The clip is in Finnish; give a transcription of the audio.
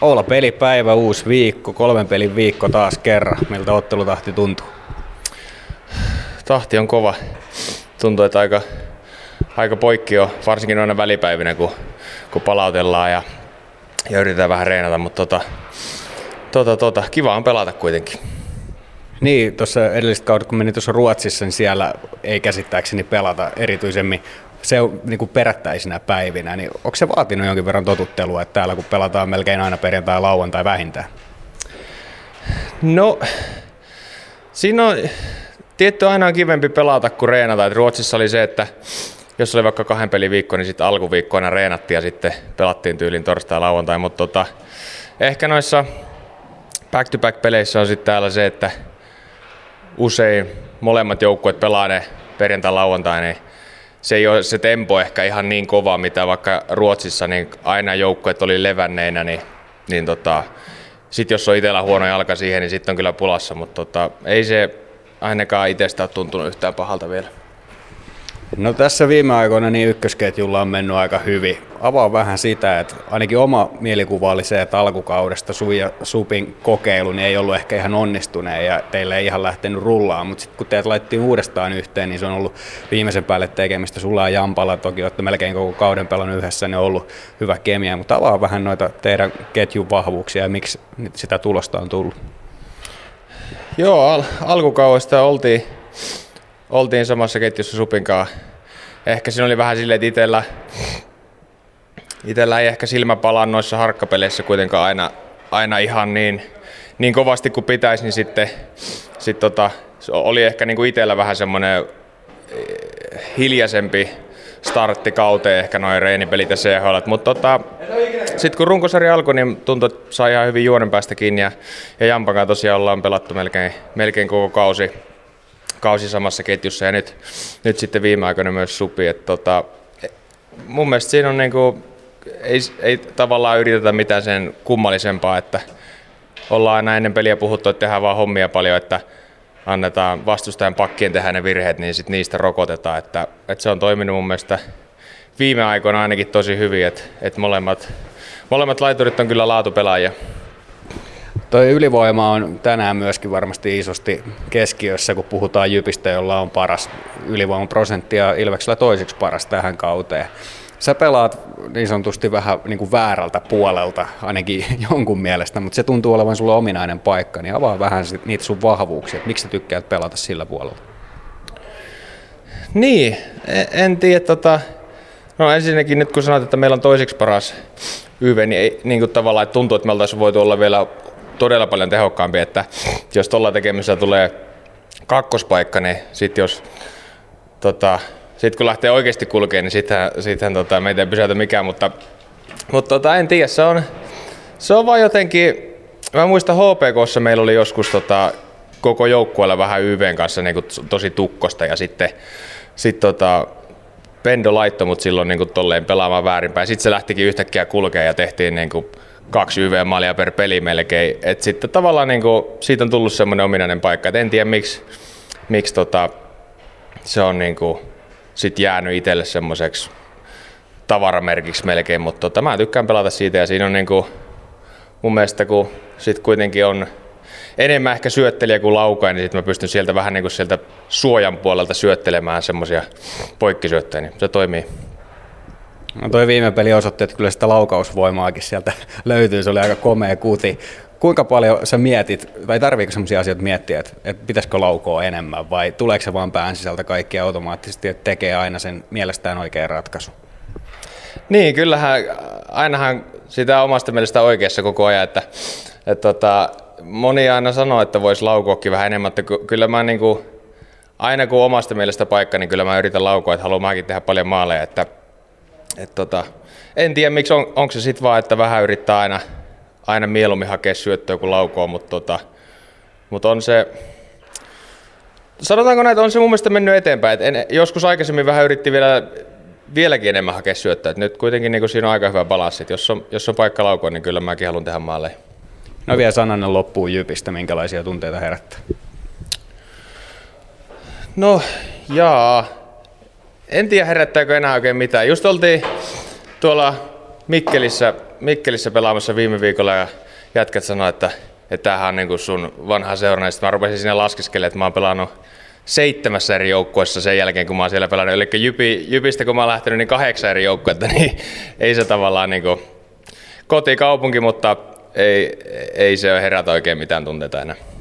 Oula pelipäivä, uusi viikko, kolmen pelin viikko taas kerran. Miltä ottelutahti tuntuu? Tahti on kova. Tuntuu, että aika, aika poikki on, varsinkin noina välipäivinä, kun, kun palautellaan ja, ja yritetään vähän reenata, mutta tota, tota, tota, kiva on pelata kuitenkin. Niin, tuossa edelliset kaudet, kun menin tuossa Ruotsissa, niin siellä ei käsittääkseni pelata erityisemmin se niin kuin perättäisinä päivinä, niin onko se vaatinut jonkin verran totuttelua, että täällä kun pelataan melkein aina perjantai, lauantai vähintään? No, siinä on tietty aina on kivempi pelata kuin reenata. Et Ruotsissa oli se, että jos oli vaikka kahden pelin viikko, niin sitten alkuviikkoina reenattiin ja sitten pelattiin tyylin torstai lauantai, mutta tota, ehkä noissa back-to-back-peleissä on sitten täällä se, että usein molemmat joukkueet pelaa ne perjantai lauantai, niin se ei ole se tempo ehkä ihan niin kova, mitä vaikka Ruotsissa, niin aina joukkueet oli levänneinä, niin, niin tota, sitten jos on itsellä huono jalka siihen, niin sitten on kyllä pulassa, mutta tota, ei se ainakaan itsestä ole tuntunut yhtään pahalta vielä. No tässä viime aikoina niin ykkösketjulla on mennyt aika hyvin. Avaa vähän sitä, että ainakin oma mielikuva oli se, että alkukaudesta Su ja Supin kokeilu niin ei ollut ehkä ihan onnistuneen ja teille ei ihan lähtenyt rullaan, mutta sitten kun teet laittiin uudestaan yhteen, niin se on ollut viimeisen päälle tekemistä. Sulla ja Jampala toki olette melkein koko kauden pelannut yhdessä, ne on ollut hyvä kemia, mutta avaa vähän noita teidän ketjun vahvuuksia ja miksi sitä tulosta on tullut. Joo, al- alkukaudesta oltiin oltiin samassa ketjussa Supinkaan. Ehkä siinä oli vähän silleen, että itellä, itellä ei ehkä silmä palaa noissa harkkapeleissä kuitenkaan aina, aina ihan niin, niin kovasti kuin pitäisi, niin sitten sit tota, oli ehkä niin kuin vähän semmoinen eh, hiljaisempi startti kauteen ehkä noin reenipelit ja CHL. Mutta tota, sitten kun runkosarja alkoi, niin tuntui, että sai ihan hyvin juonen päästä kiinni ja, ja Jampan tosiaan ollaan pelattu melkein, melkein koko kausi kausi samassa ketjussa ja nyt, nyt sitten viime aikoina myös Supi. Että tota, mun mielestä siinä on niinku, ei, ei tavallaan yritetä mitään sen kummallisempaa, että ollaan aina ennen peliä puhuttu, että tehdään vaan hommia paljon, että annetaan vastustajan pakkien tehdä ne virheet, niin sit niistä rokotetaan. Että, että se on toiminut mun mielestä viime aikoina ainakin tosi hyvin, että, että molemmat, molemmat laiturit on kyllä laatupelaajia. Toi ylivoima on tänään myöskin varmasti isosti keskiössä, kun puhutaan Jypistä, jolla on paras ylivoimaprosentti ja Ilveksellä toiseksi paras tähän kauteen. Sä pelaat niin sanotusti vähän niin kuin väärältä puolelta, ainakin jonkun mielestä, mutta se tuntuu olevan sulle ominainen paikka, niin avaa vähän niitä sun vahvuuksia, miksi sä tykkäät pelata sillä puolella? Niin, en, en tiedä. Tota, no ensinnäkin nyt kun sanoit, että meillä on toiseksi paras YV, niin, ei, niin kuin tavallaan että tuntuu, että me oltaisiin voitu olla vielä todella paljon tehokkaampi, että jos tuolla tekemisessä tulee kakkospaikka, niin sitten jos tota, sit kun lähtee oikeasti kulkemaan, niin sittenhän, sittenhän tota, meitä ei pysäytä mikään, mutta, mutta tota, en tiedä, se on, se on vaan jotenkin, mä muistan HPKssa meillä oli joskus tota, koko joukkueella vähän YVn kanssa niin kuin tosi tukkosta ja sitten sit, tota, Pendo laittoi mut silloin niin kuin, tolleen pelaamaan väärinpäin. Sitten se lähtikin yhtäkkiä kulkea ja tehtiin niin kuin, kaksi YV-maalia per peli melkein. Et sitten tavallaan niin kuin, siitä on tullut semmoinen ominainen paikka, että en tiedä miksi, miksi tota, se on niin kuin, sit jäänyt itselle semmoiseksi tavaramerkiksi melkein, mutta tota, mä tykkään pelata siitä ja siinä on niin kuin, mun mielestä kun sit kuitenkin on enemmän ehkä syöttelijä kuin laukain, niin sitten mä pystyn sieltä vähän niin kuin sieltä suojan puolelta syöttelemään semmoisia poikkisyöttejä, niin se toimii. No toi viime peli osoitti, että kyllä sitä laukausvoimaakin sieltä löytyy, se oli aika komea kuti. Kuinka paljon sä mietit, vai tarviiko sellaisia asioita miettiä, että, että pitäisikö laukoa enemmän, vai tuleeko se vaan pään sisältä kaikki automaattisesti, että tekee aina sen mielestään oikean ratkaisu? Niin, kyllähän ainahan sitä omasta mielestä oikeassa koko ajan, että, että tota, moni aina sanoo, että voisi laukoakin vähän enemmän, että kyllä mä niin kuin, aina kun omasta mielestä paikka, niin kyllä mä yritän laukoa, että haluan mäkin tehdä paljon maaleja, että et tota, en tiedä, miksi on, onko se sitten vaan, että vähän yrittää aina, aina mieluummin hakea syöttöä kuin laukoa, mutta tota, mut on se, sanotaanko näitä, on se mun mielestä mennyt eteenpäin. Et en, joskus aikaisemmin vähän yritti vielä, vieläkin enemmän hakea syöttöä. Et nyt kuitenkin niin siinä on aika hyvä balanssi. Et jos, on, jos on paikka laukoa, niin kyllä mäkin haluan tehdä maalle. No vielä sananen loppuun Jypistä, minkälaisia tunteita herättää? No, jaa en tiedä herättääkö enää oikein mitään. Just oltiin tuolla Mikkelissä Mikkelissä pelaamassa viime viikolla ja jätkät sanoi, että, että tämähän on niin kuin sun vanha seurana. Sitten mä rupesin sinne laskeskelemaan, että mä oon pelannut seitsemässä eri joukkueessa sen jälkeen, kun mä oon siellä pelannut. Eli Jypi, Jypistä, kun mä oon lähtenyt, niin kahdeksan eri joukkuetta, niin ei se tavallaan niin kuin kotikaupunki, mutta ei, ei se herätä oikein mitään tunteita enää.